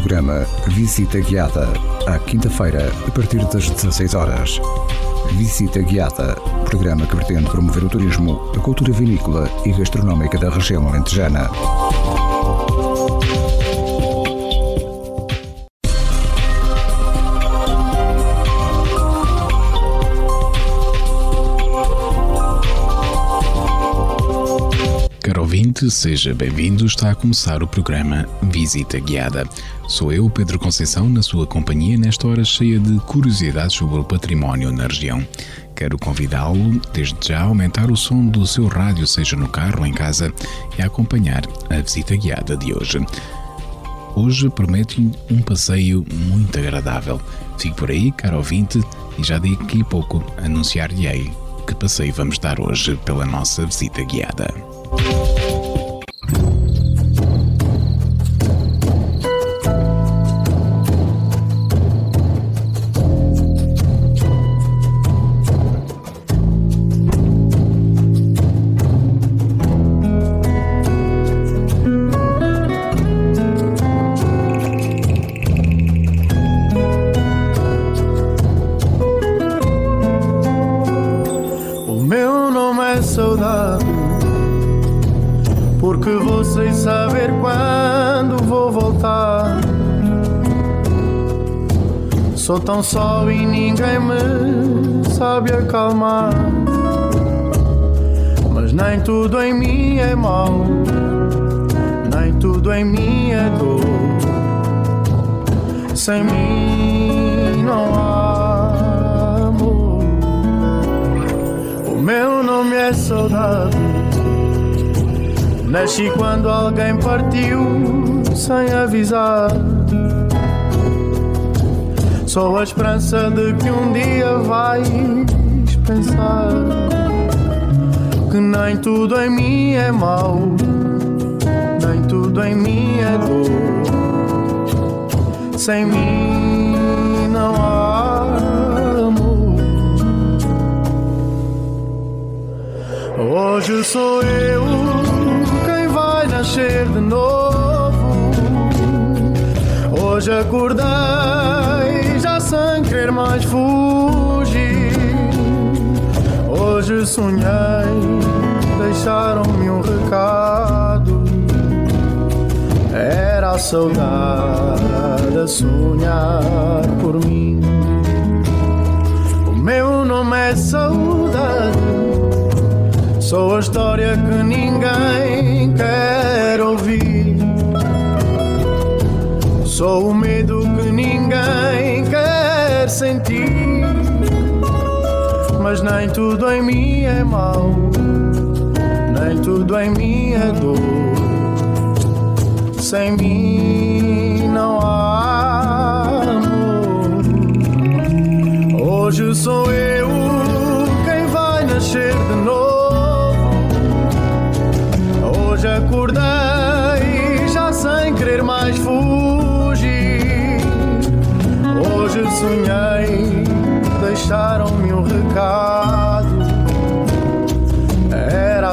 programa Visita Guiada, à quinta-feira, a partir das 16 horas. Visita Guiada, programa que pretende promover o turismo, a cultura vinícola e gastronómica da região alentejana. Ouvinte, seja bem-vindo. Está a começar o programa Visita Guiada. Sou eu, Pedro Conceição, na sua companhia nesta hora cheia de curiosidades sobre o património na região. Quero convidá-lo, desde já, a aumentar o som do seu rádio, seja no carro ou em casa, e a acompanhar a visita guiada de hoje. Hoje prometo-lhe um passeio muito agradável. Fique por aí, caro ouvinte, e já daqui a pouco anunciar-lhe-ei que passeio vamos dar hoje pela nossa visita guiada. Mas nem tudo em mim é mau, nem tudo em mim é dor. Sem mim não há amor. O meu nome é saudade. Nasci quando alguém partiu sem avisar. Sou a esperança de que um dia vais pensar que nem tudo em mim é mau, nem tudo em mim é dor. Sem mim não há amor. Hoje sou eu quem vai nascer de novo. Hoje acordei sem querer mais fugir. Hoje sonhei, deixaram-me um recado. Era a saudade a sonhar por mim. O meu nome é saudade. Sou a história que ninguém quer ouvir. Sou o medo que ninguém quer sentir. Mas nem tudo em mim é mau, nem tudo em mim é dor. Sem mim não há amor. Hoje sou eu quem vai nascer de novo. Hoje acordei já sem querer mais fugir. Hoje sonhei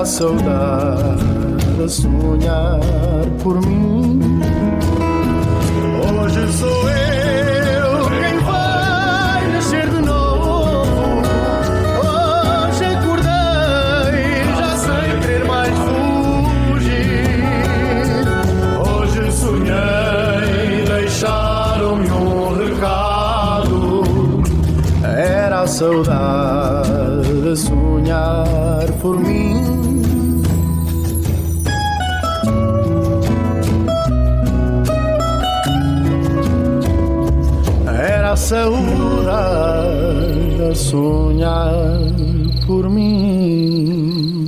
saudade a sonhar por mim. Hoje sou eu quem vai saudade a sonhar por mim.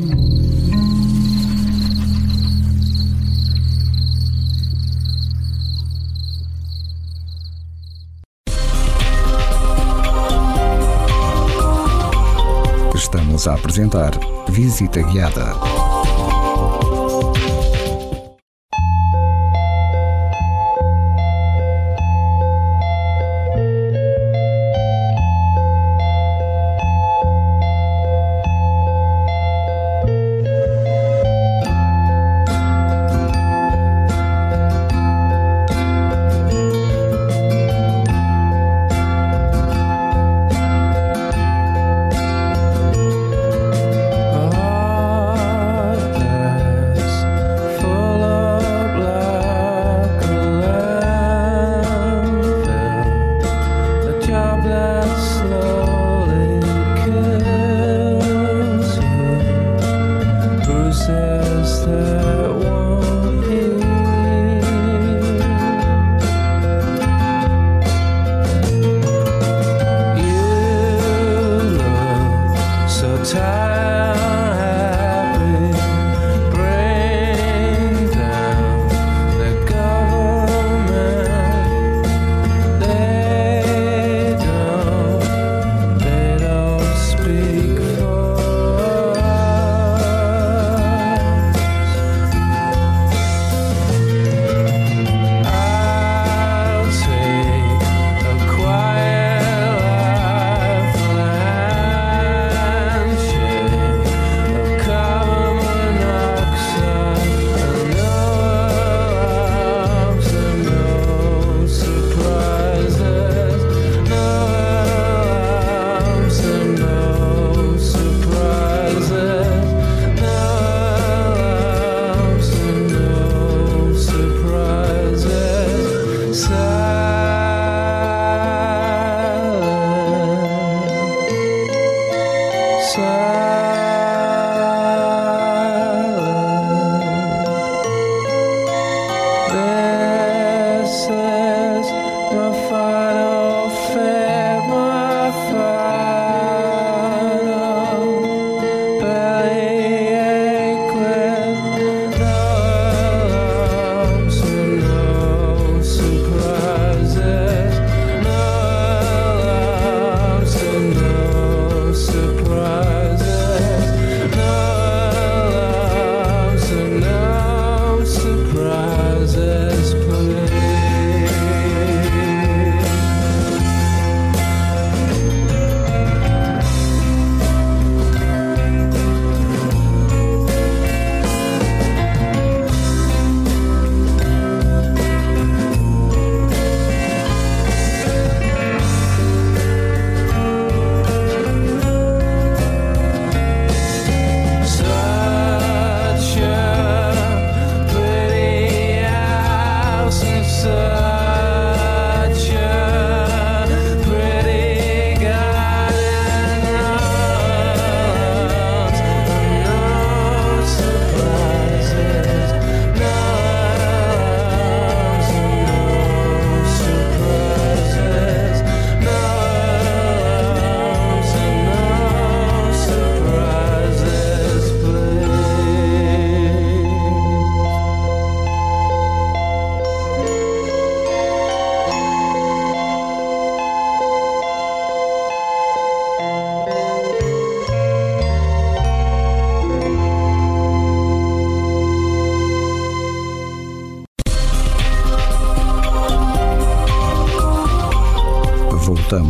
Estamos a apresentar Visita Guiada.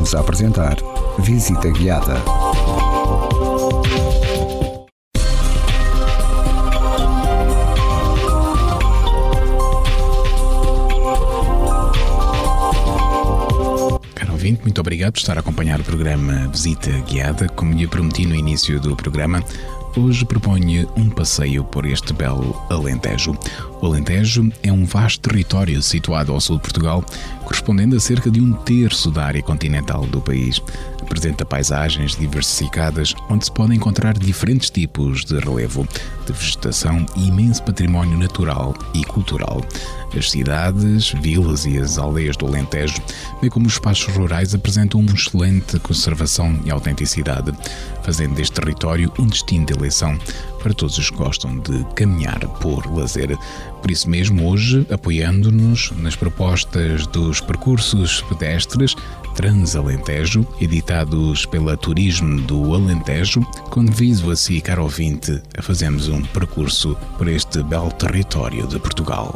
Voltamos a apresentar Visita Guiada. Muito obrigado por estar a acompanhar o programa Visita Guiada. Como lhe prometi no início do programa, Hoje proponho um passeio por este belo Alentejo. O Alentejo é um vasto território situado ao sul de Portugal, correspondendo a cerca de um terço da área continental do país. Apresenta paisagens diversificadas, onde se podem encontrar diferentes tipos de relevo, de vegetação e imenso património natural e cultural. As cidades, vilas e as aldeias do Alentejo, bem como os espaços rurais, apresentam uma excelente conservação e autenticidade, fazendo deste território um destino de eleição para todos os que gostam de caminhar por lazer. Por isso mesmo, hoje, apoiando-nos nas propostas dos percursos pedestres Transalentejo, editados pela Turismo do Alentejo, convido a si, caro ouvinte, a fazermos um percurso por este belo território de Portugal.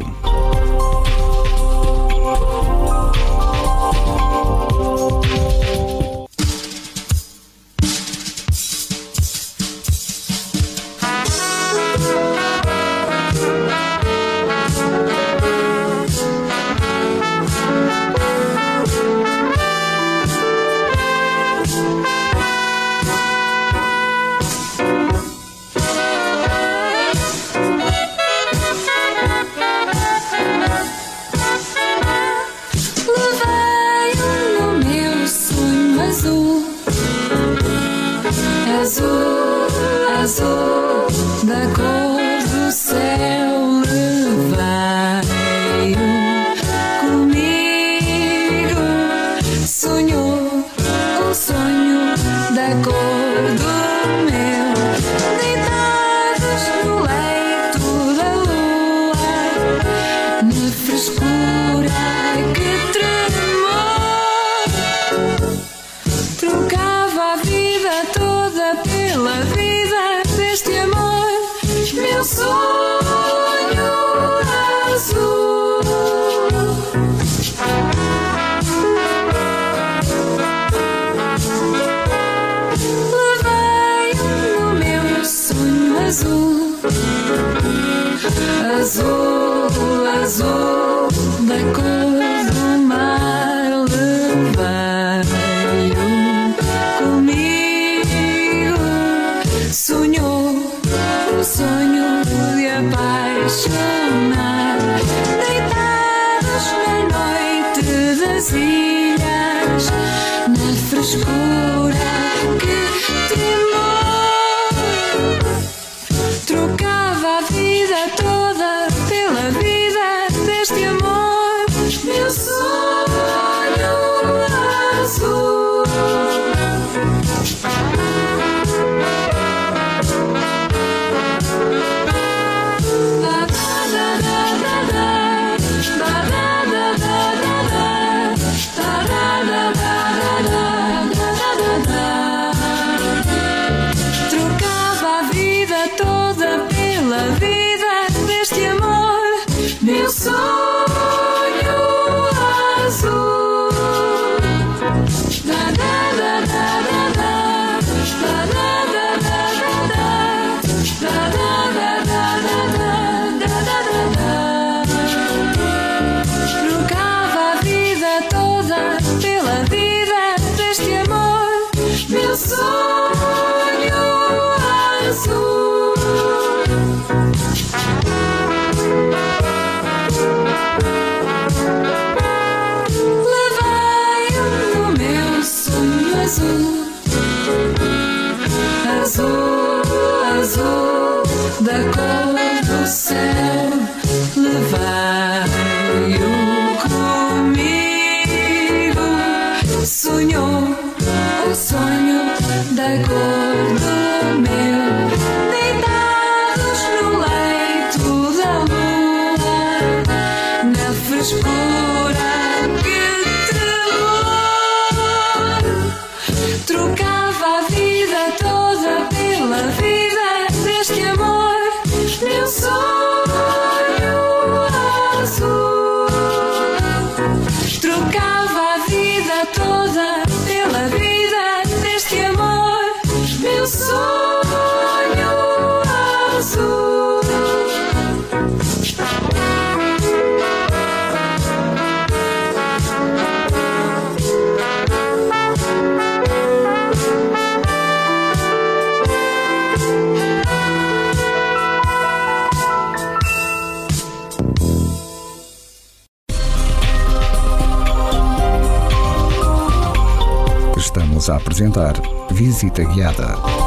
A apresentar Visita Guiada.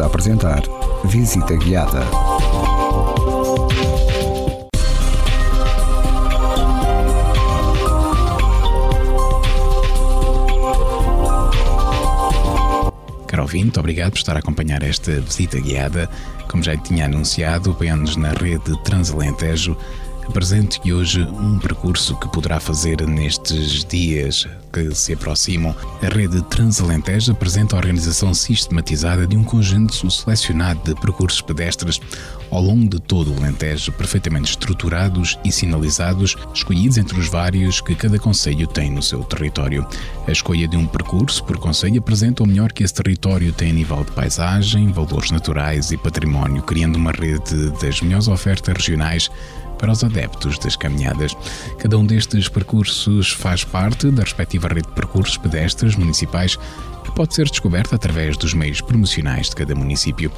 A apresentar Visita Guiada. Caro ouvinte, obrigado por estar a acompanhar esta visita guiada. Como já tinha anunciado, apoiando-nos na rede Transalentejo, apresento-lhe hoje um percurso que poderá fazer nestes dias que se aproximam. A rede Transalentejo apresenta a organização sistematizada de um conjunto selecionado de percursos pedestres ao longo de todo o Alentejo, perfeitamente estruturados e sinalizados, escolhidos entre os vários que cada conselho tem no seu território. A escolha de um percurso por conselho apresenta o melhor que esse território tem a nível de paisagem, valores naturais e património, criando uma rede das melhores ofertas regionais para os adeptos das caminhadas. Cada um destes percursos faz parte da respectiva rede de percursos pedestres municipais que pode ser descoberta através dos meios promocionais de cada município.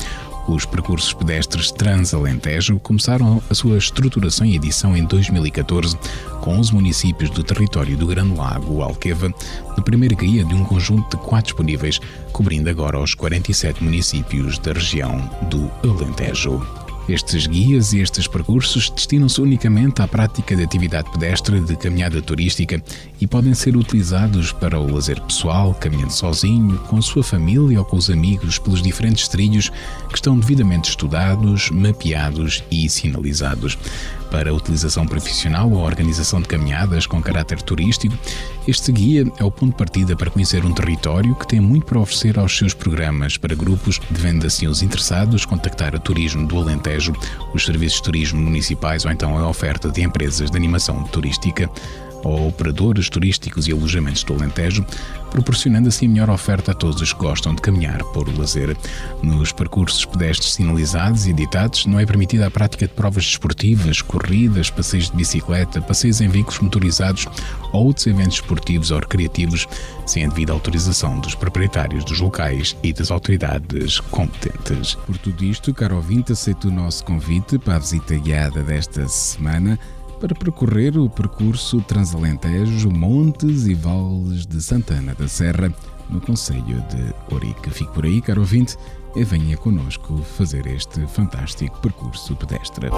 Os percursos pedestres Transalentejo começaram a sua estruturação e edição em 2014, com os municípios do território do Grande Lago, Alqueva, no primeiro guia de um conjunto de quatro disponíveis, cobrindo agora os 47 municípios da região do Alentejo. Estes guias e estes percursos destinam-se unicamente à prática de atividade pedestre de caminhada turística e podem ser utilizados para o lazer pessoal, caminhando sozinho, com a sua família ou com os amigos pelos diferentes trilhos que estão devidamente estudados, mapeados e sinalizados. Para a utilização profissional ou organização de caminhadas com caráter turístico, este guia é o ponto de partida para conhecer um território que tem muito para oferecer aos seus programas. Para grupos, devendo assim os interessados contactar o Turismo do Alentejo, os serviços de turismo municipais ou então a oferta de empresas de animação turística ou operadores turísticos e alojamentos do Alentejo, proporcionando assim melhor oferta a todos os que gostam de caminhar por lazer. Nos percursos pedestres sinalizados e editados, não é permitida a prática de provas desportivas, corridas, passeios de bicicleta, passeios em veículos motorizados ou outros eventos esportivos ou recreativos, sem a devida autorização dos proprietários dos locais e das autoridades competentes. Por tudo isto, caro ouvinte, aceito o nosso convite para a visita guiada desta semana para percorrer o percurso Transalentejo, Montes e Vales de Santana da Serra, no Conselho de Orique. Fique por aí, caro ouvinte, e venha conosco fazer este fantástico percurso pedestre.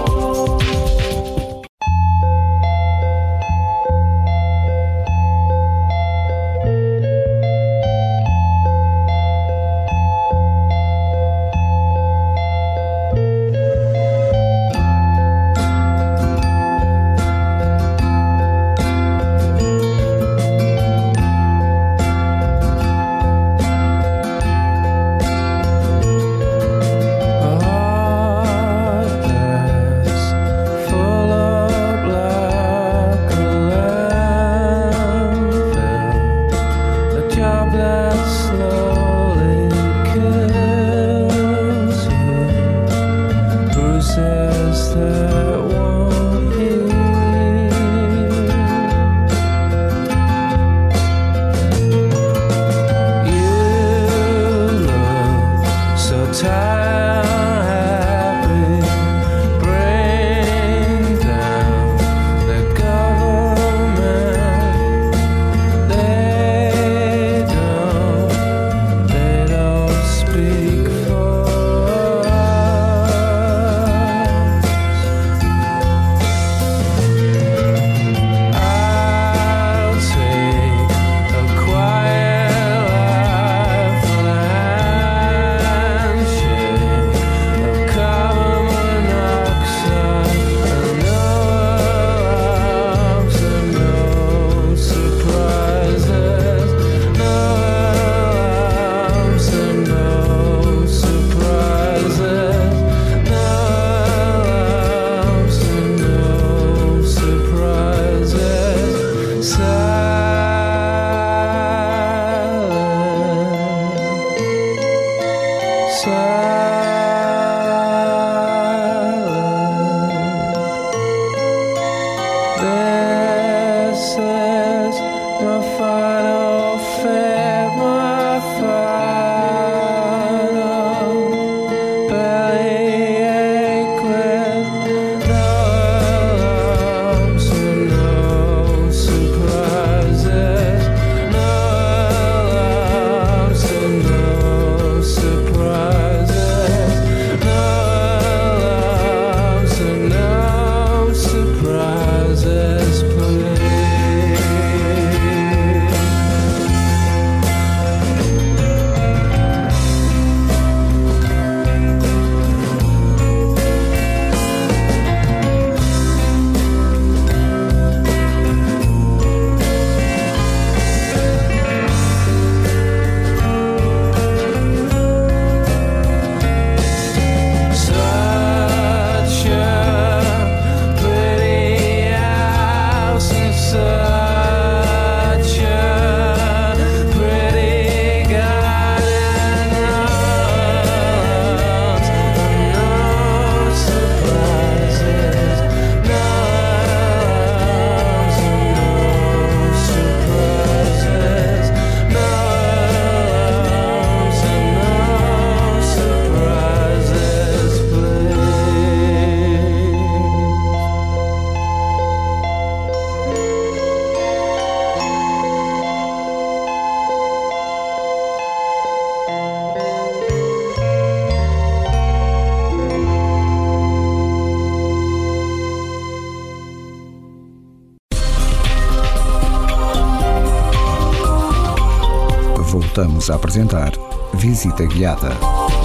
Voltamos a apresentar Visita Guiada.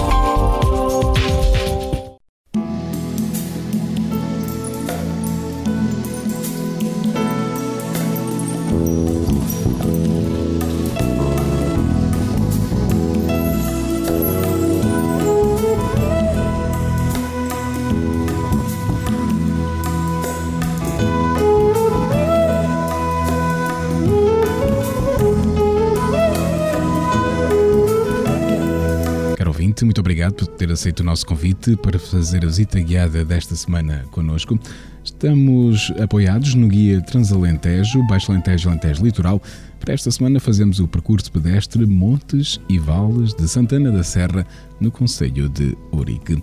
Por ter aceito o nosso convite para fazer a visita guiada desta semana connosco. Estamos apoiados no guia Transalentejo, Baixo Alentejo Alentejo Litoral. Para esta semana fazemos o percurso pedestre Montes e Vales de Santana da Serra, no Conselho de Ourique.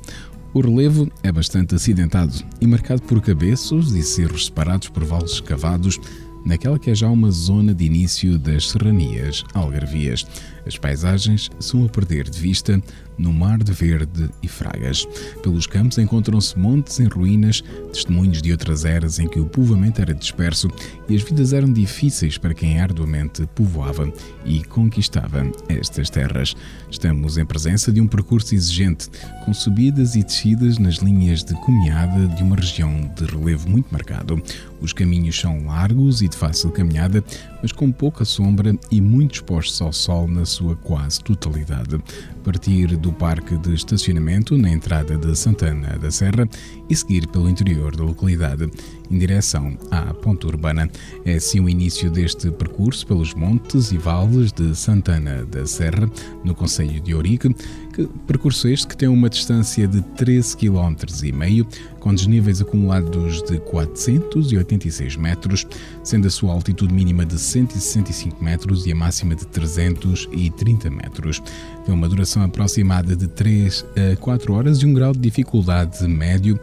O relevo é bastante acidentado e marcado por cabeços e cerros separados por vales escavados naquela que é já uma zona de início das serranias algarvias. As paisagens são a perder de vista no mar de verde e fragas. Pelos campos encontram-se montes em ruínas, testemunhos de outras eras em que o povoamento era disperso e as vidas eram difíceis para quem arduamente povoava e conquistava estas terras. Estamos em presença de um percurso exigente, com subidas e descidas nas linhas de caminhada de uma região de relevo muito marcado. Os caminhos são largos e de fácil caminhada, mas com pouca sombra e muito expostos ao sol na sua quase totalidade. Partir do parque de estacionamento na entrada de Santana da Serra e seguir pelo interior da localidade em direção à ponta urbana. É assim o início deste percurso pelos montes e vales de Santana da Serra, no Conselho de Ourique, que percurso este que tem uma distância de 13 km e meio, com desníveis acumulados de 486 metros, sendo a sua altitude mínima de 165 metros e a máxima de 330 metros. Tem uma duração aproximada de 3 a 4 horas e um grau de dificuldade médio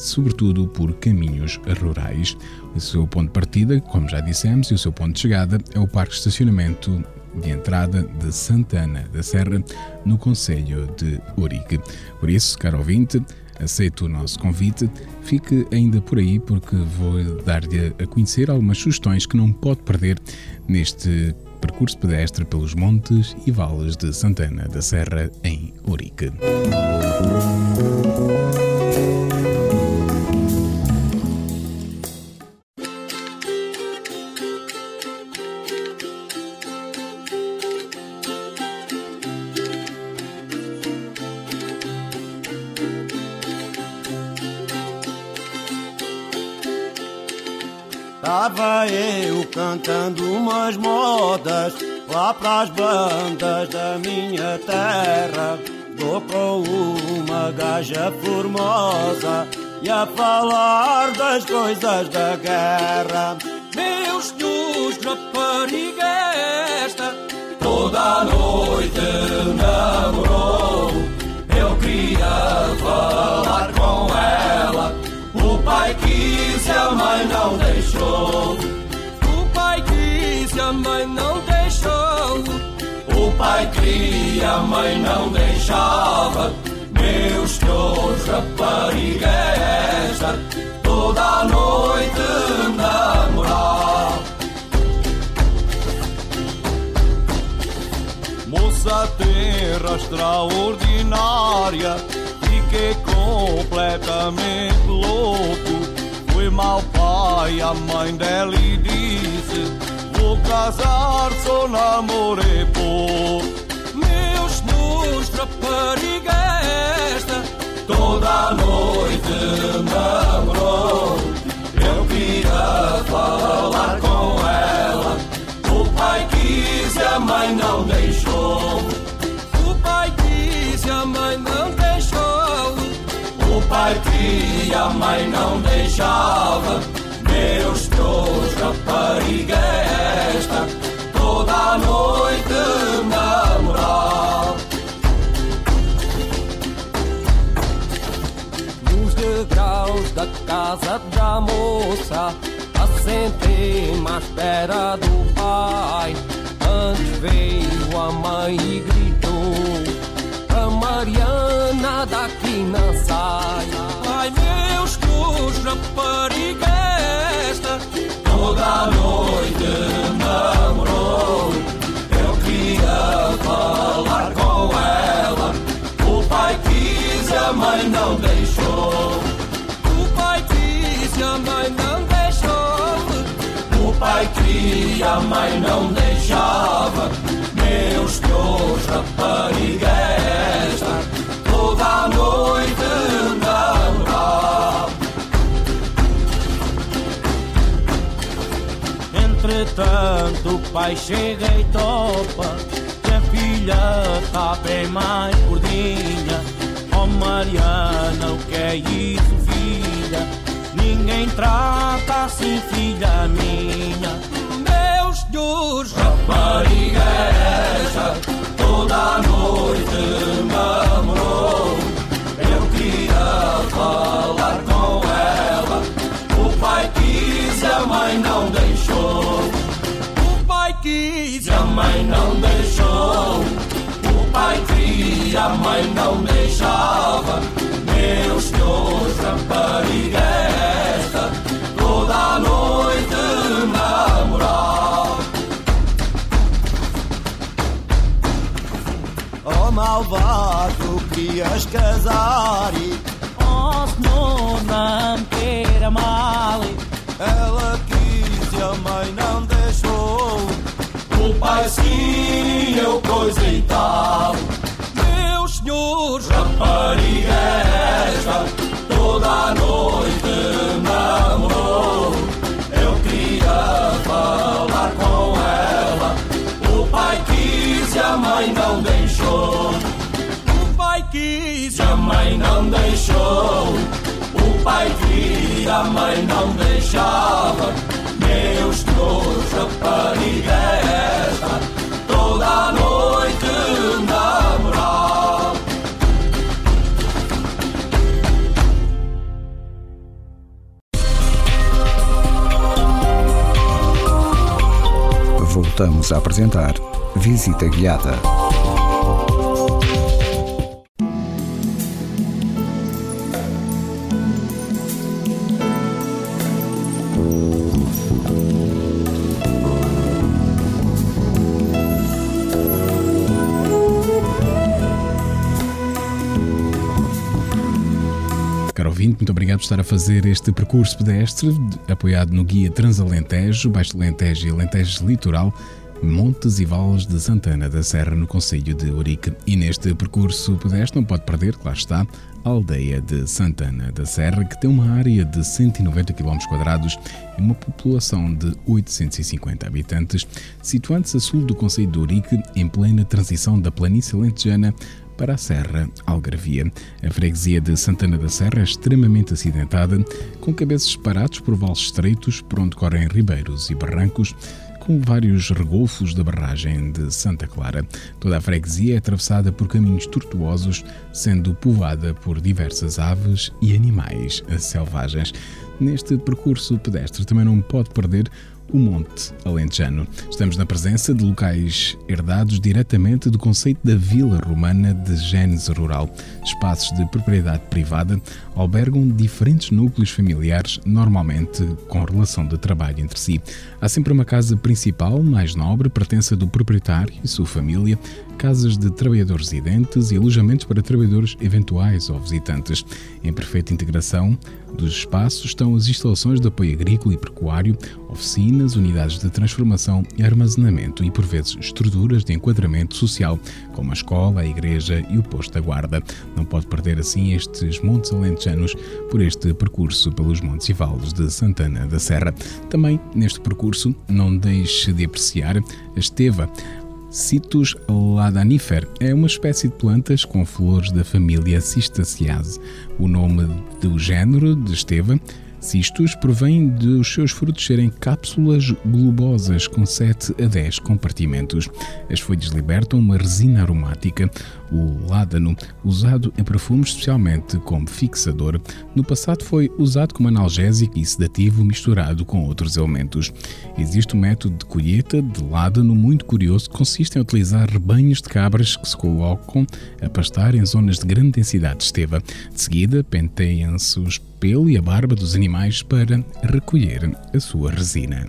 sobretudo por caminhos rurais. O seu ponto de partida, como já dissemos, e o seu ponto de chegada é o Parque de Estacionamento de entrada de Santana da Serra, no Conselho de Urique. Por isso, caro ouvinte, aceito o nosso convite, fique ainda por aí porque vou dar-lhe a conhecer algumas sugestões que não pode perder neste percurso pedestre pelos montes e vales de Santana da Serra, em Urique. Cantando umas modas lá pras bandas da minha terra. Tô com uma gaja formosa e a falar das coisas da guerra. Meus senhores, rapariga esta, toda noite a mãe não deixava. Meus teus rapariga toda noite namorar. Moça terra extraordinária, fiquei completamente louco. Fui mal pai, a mãe dela e disse: Vou casar, só namorei pouco. Rapariga esta, Toda noite namorou. Eu queria falar com ela. O pai quis e a mãe não deixou. o pai quis e a mãe não deixou. O pai queria, a mãe não deixava. Meus teus rapariga esta, toda noite da casa da moça A centena à espera do pai. Antes veio a mãe e gritou A Mariana daqui não sai. Ai meus cruz, esta Toda a noite namorou. Eu queria falar com ela O pai quis, a mãe não deixou. Deixava. Meus teus rapariga esta, toda a noite namorava. Entretanto, o pai chega e topa que a filha tá bem mais gordinha. Oh Mariana, o que é isso, filha? Ninguém trata assim, filha minha. Meus senhores, rapariga essa, toda noite namorou. Eu queria falar com ela, o pai quis a mãe não deixou. O pai quis a mãe não deixou. O pai queria, a mãe não deixava. Meus senhores, rapariga malvado, querias casar e Oh senhor, não queira mal ela quis e a mãe não deixou. O pai sim, eu coisa e tal. Meus senhores, Rapariga esta, toda a noite namorou. Quis E a mãe não deixou. O pai queria, a mãe não deixava. Meus teus rapariga esta, toda a noite namorar. Voltamos a apresentar Visita Guiada. Obrigado por estar a fazer este percurso pedestre, apoiado no guia Transalentejo, Baixo Alentejo e Alentejo Litoral, Montes e Vales de Santana da Serra, no Conselho de Ourique. E neste percurso pedestre não pode perder, claro está, a aldeia de Santana da Serra, que tem uma área de 190 km e uma população de 850 habitantes, situando-se a sul do Conselho de Ourique, em plena transição da planície alentejana para a Serra Algarvia. A freguesia de Santana da Serra é extremamente acidentada, com cabeças separados por vales estreitos por onde correm ribeiros e barrancos, com vários regolfos da barragem de Santa Clara. Toda a freguesia é atravessada por caminhos tortuosos, sendo povoada por diversas aves e animais selvagens. Neste percurso pedestre também não pode perder o Monte Alentejano. Estamos na presença de locais herdados diretamente do conceito da Vila Romana de Gênese Rural. Espaços de propriedade privada albergam diferentes núcleos familiares, normalmente com relação de trabalho entre si. Há sempre uma casa principal, mais nobre, pertença do proprietário e sua família, casas de trabalhadores residentes e alojamentos para trabalhadores eventuais ou visitantes. Em perfeita integração dos espaços estão as instalações de apoio agrícola e pecuário, oficinas, unidades de transformação e armazenamento e, por vezes, estruturas de enquadramento social, como a escola, a igreja e o posto da guarda. Não pode perder assim estes montes alentejanos por este percurso pelos montes e vales de Santana da Serra. Também neste percurso não deixe de apreciar a esteva, Citus ladanifer é uma espécie de plantas com flores da família Cistaceae. O nome do género de esteva, Cistus, provém dos seus frutos serem cápsulas globosas com 7 a 10 compartimentos. As folhas libertam uma resina aromática, o ládano, usado em perfumes especialmente como fixador. No passado foi usado como analgésico e sedativo misturado com outros elementos. Existe um método de colheita de ládano muito curioso que consiste em utilizar rebanhos de cabras que se colocam a pastar em zonas de grande densidade de esteva. De seguida, penteiam-se os pelo e a barba dos animais para recolher a sua resina.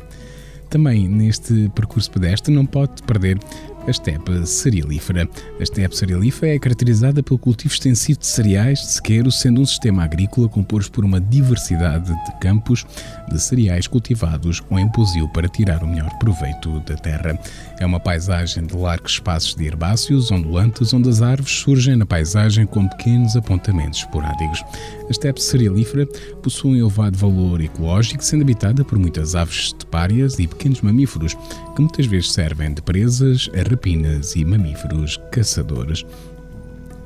Também neste percurso pedestre não pode perder a estepe cerealífera. A estepe cerealífera é caracterizada pelo cultivo extensivo de cereais de sequeiro, sendo um sistema agrícola composto por uma diversidade de campos de cereais cultivados ou em pousio para tirar o melhor proveito da terra. É uma paisagem de largos espaços de herbáceos ondulantes, onde as árvores surgem na paisagem com pequenos apontamentos esporádicos. A estepe cerealífera possui um elevado valor ecológico, sendo habitada por muitas aves estepárias e pequenos mamíferos, que muitas vezes servem de presas rapinas e mamíferos caçadores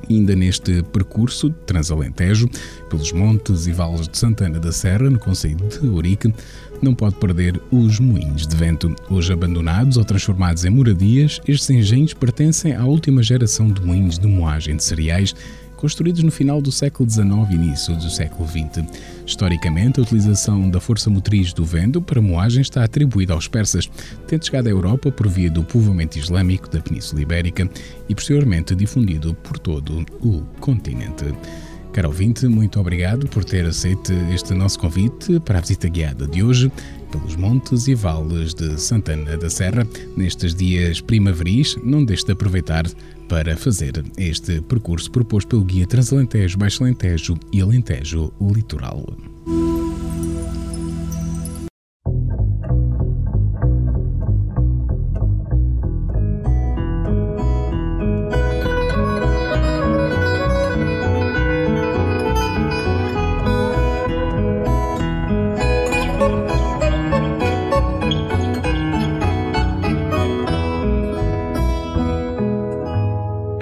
ainda neste percurso Transalentejo, pelos montes e vales de Santana da Serra, no Conselho de Ourique, não pode perder os moinhos de vento. Hoje abandonados ou transformados em moradias, estes engenhos pertencem à última geração de moinhos de moagem de cereais construídos no final do século XIX e início do século XX. Historicamente, a utilização da força motriz do vento para moagem está atribuída aos persas, tendo chegado à Europa por via do povoamento islâmico da Península Ibérica e posteriormente difundido por todo o continente. Caro ouvinte, muito obrigado por ter aceito este nosso convite para a visita guiada de hoje pelos montes e vales de Santana da Serra. Nestes dias primaveris, não deixe de aproveitar para fazer este percurso proposto pelo Guia Transalentejo, Baixo Alentejo e Alentejo Litoral.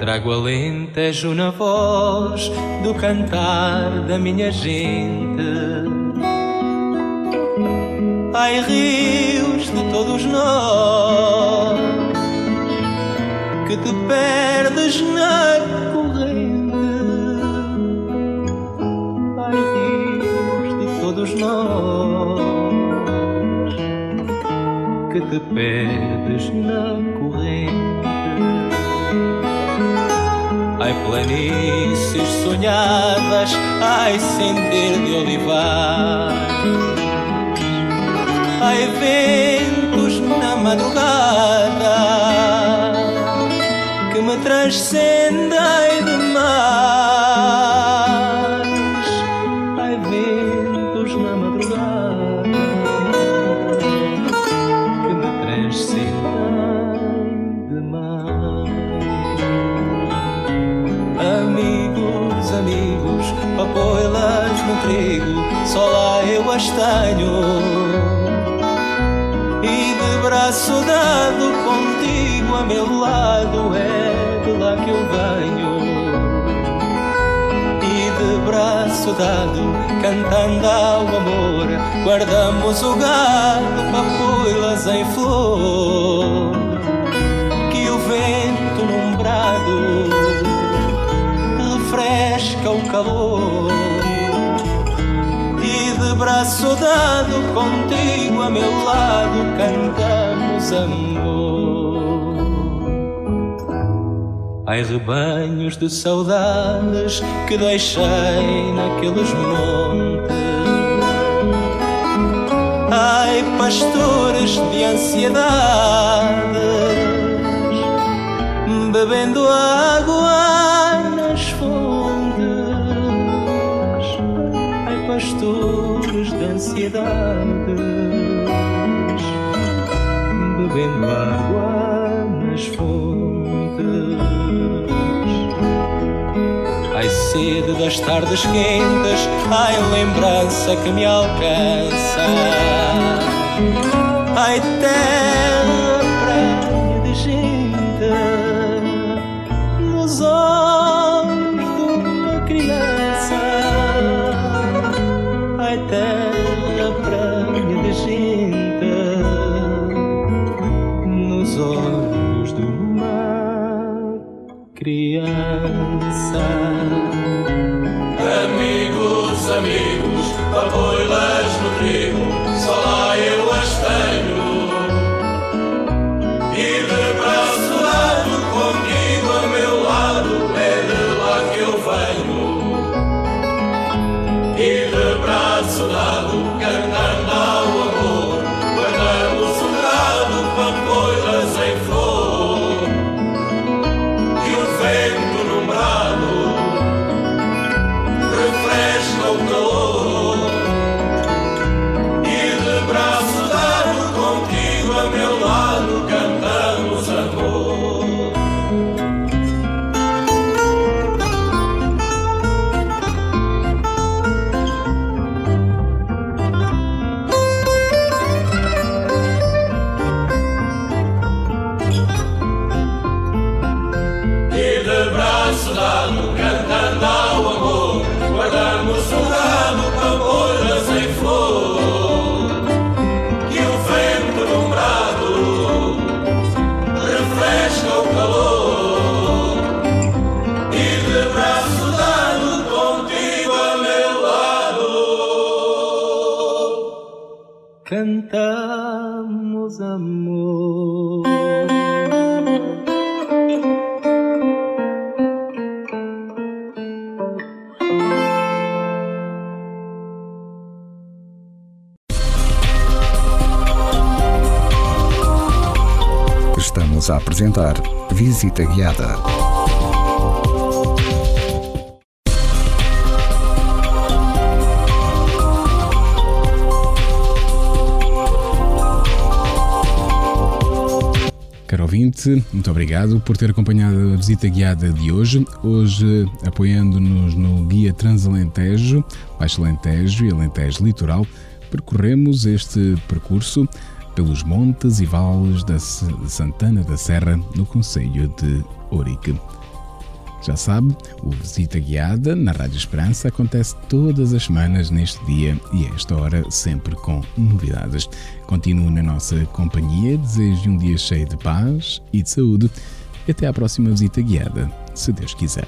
Trago alentejo na voz do cantar da minha gente. Ai, rios de todos nós que te perdes na corrente. Ai, rios de todos nós que te perdes na corrente. Planícies sonhadas, ai, sender de olivar. Ai, ventos na madrugada que me transcendem demais. Lá eu as tenho. E de braço dado contigo a meu lado, é de lá que eu venho. E de braço dado, cantando ao amor, guardamos o gado, papoilas em flor. Que o vento num brado refresca o calor de braço dado contigo a meu lado cantamos amor. Ai rebanhos de saudades que deixei naqueles montes. Ai pastores de ansiedades bebendo água pastores de ansiedades, bebendo água nas fontes. Ai, sede das tardes quentes, ai, lembrança que me alcança. Ai, terra, Visita Guiada. ouvinte, muito obrigado por ter acompanhado a visita guiada de hoje. Hoje, apoiando-nos no Guia Transalentejo, Baixo Alentejo e Alentejo Litoral, percorremos este percurso pelos montes e vales da Santana da Serra, no Conselho de Ourique. Já sabe, o Visita Guiada na Rádio Esperança acontece todas as semanas neste dia e esta hora, sempre com novidades. Continue na nossa companhia, desejo um dia cheio de paz e de saúde. Até à próxima visita guiada, se Deus quiser.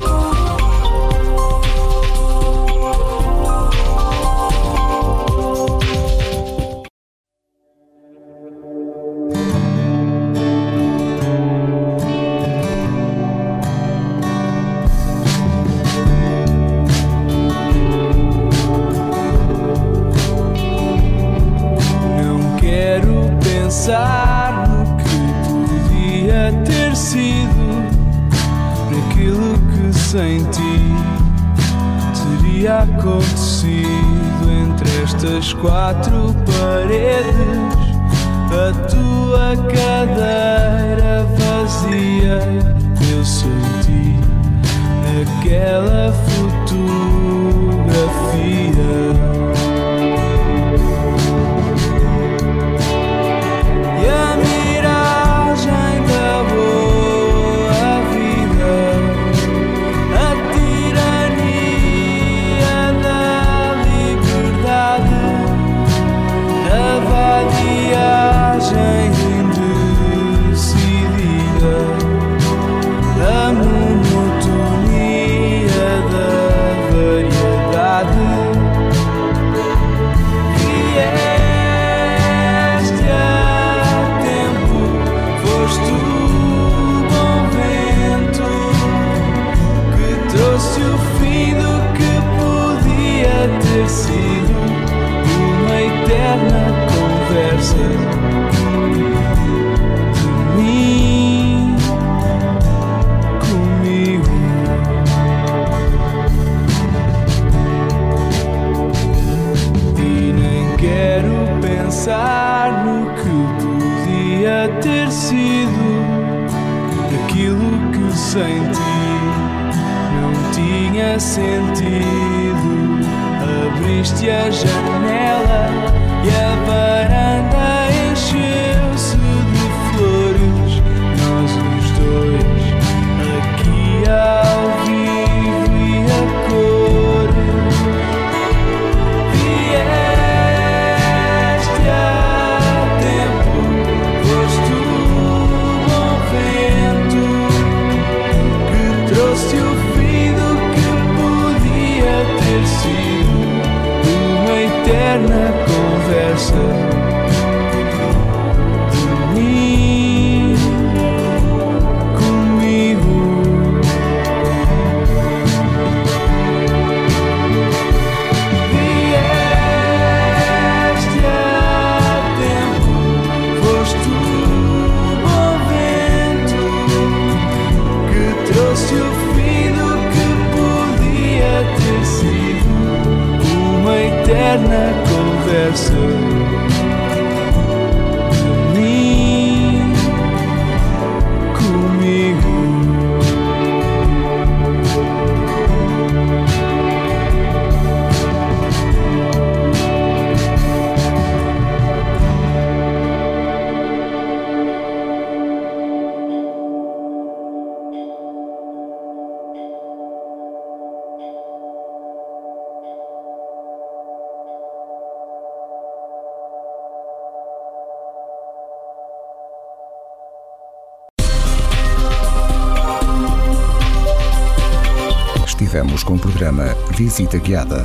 Visita Guiada.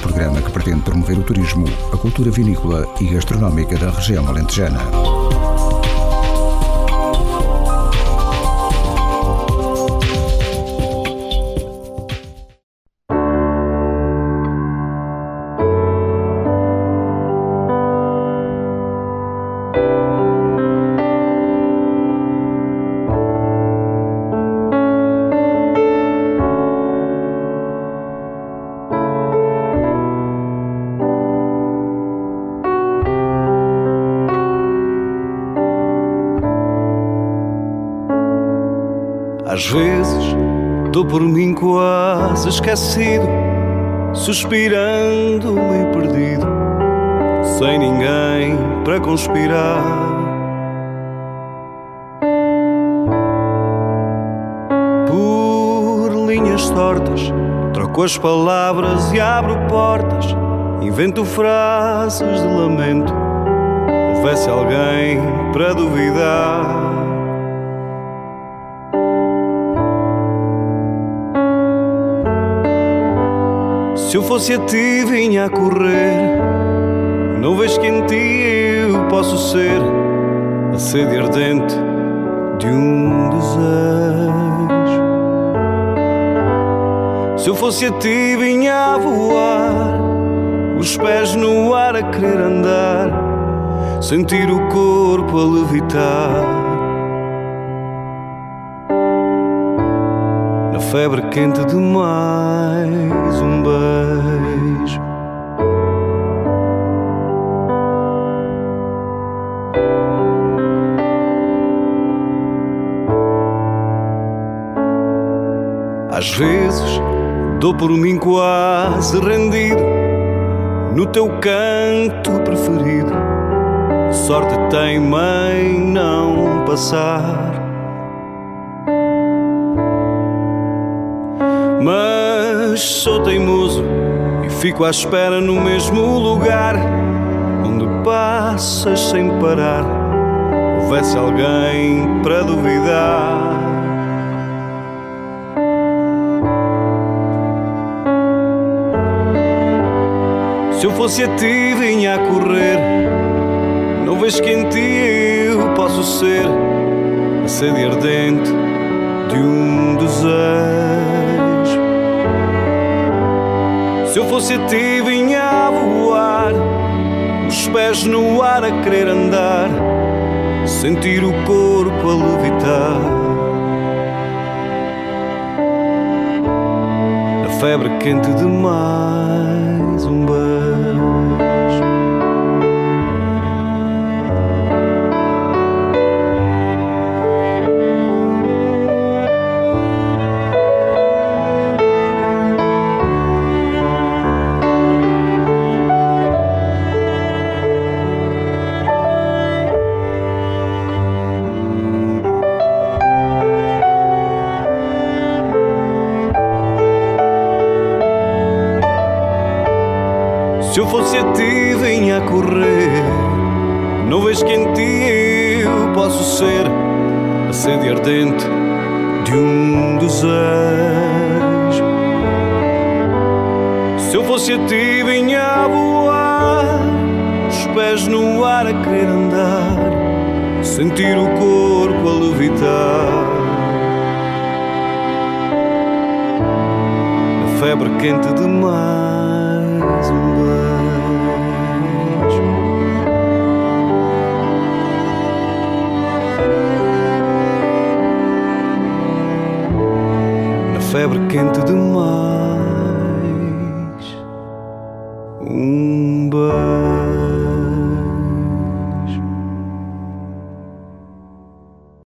programa que pretende promover o turismo, a cultura vinícola e gastronómica da região alentejana. Esquecido, suspirando meio perdido, sem ninguém para conspirar. Por linhas tortas, troco as palavras e abro portas, invento frases de lamento. Houvesse alguém para duvidar. Se eu fosse a ti, vinha a correr. Não vês que em ti eu posso ser a sede ardente de um desejo. Se eu fosse a ti, vinha a voar, os pés no ar a querer andar, sentir o corpo a levitar. Febre quente de mais um beijo. Às vezes dou por mim quase rendido no teu canto preferido. Sorte tem mãe não passar. Mas sou teimoso e fico à espera no mesmo lugar onde passas sem parar. Houvesse alguém para duvidar. Se eu fosse a ti, vinha a correr. Não vês que em ti eu posso ser a sede ardente de um desejo. Fosse a ti, vinha a voar, os pés no ar a querer andar, sentir o corpo a levitar. Na febre quente de ti, vinha a correr. Não vês que em ti eu posso ser a sede ardente de um desejo. Se eu fosse a ti, vinha a voar, os pés no ar a querer andar, sentir o corpo a levitar. Na febre quente de febre quente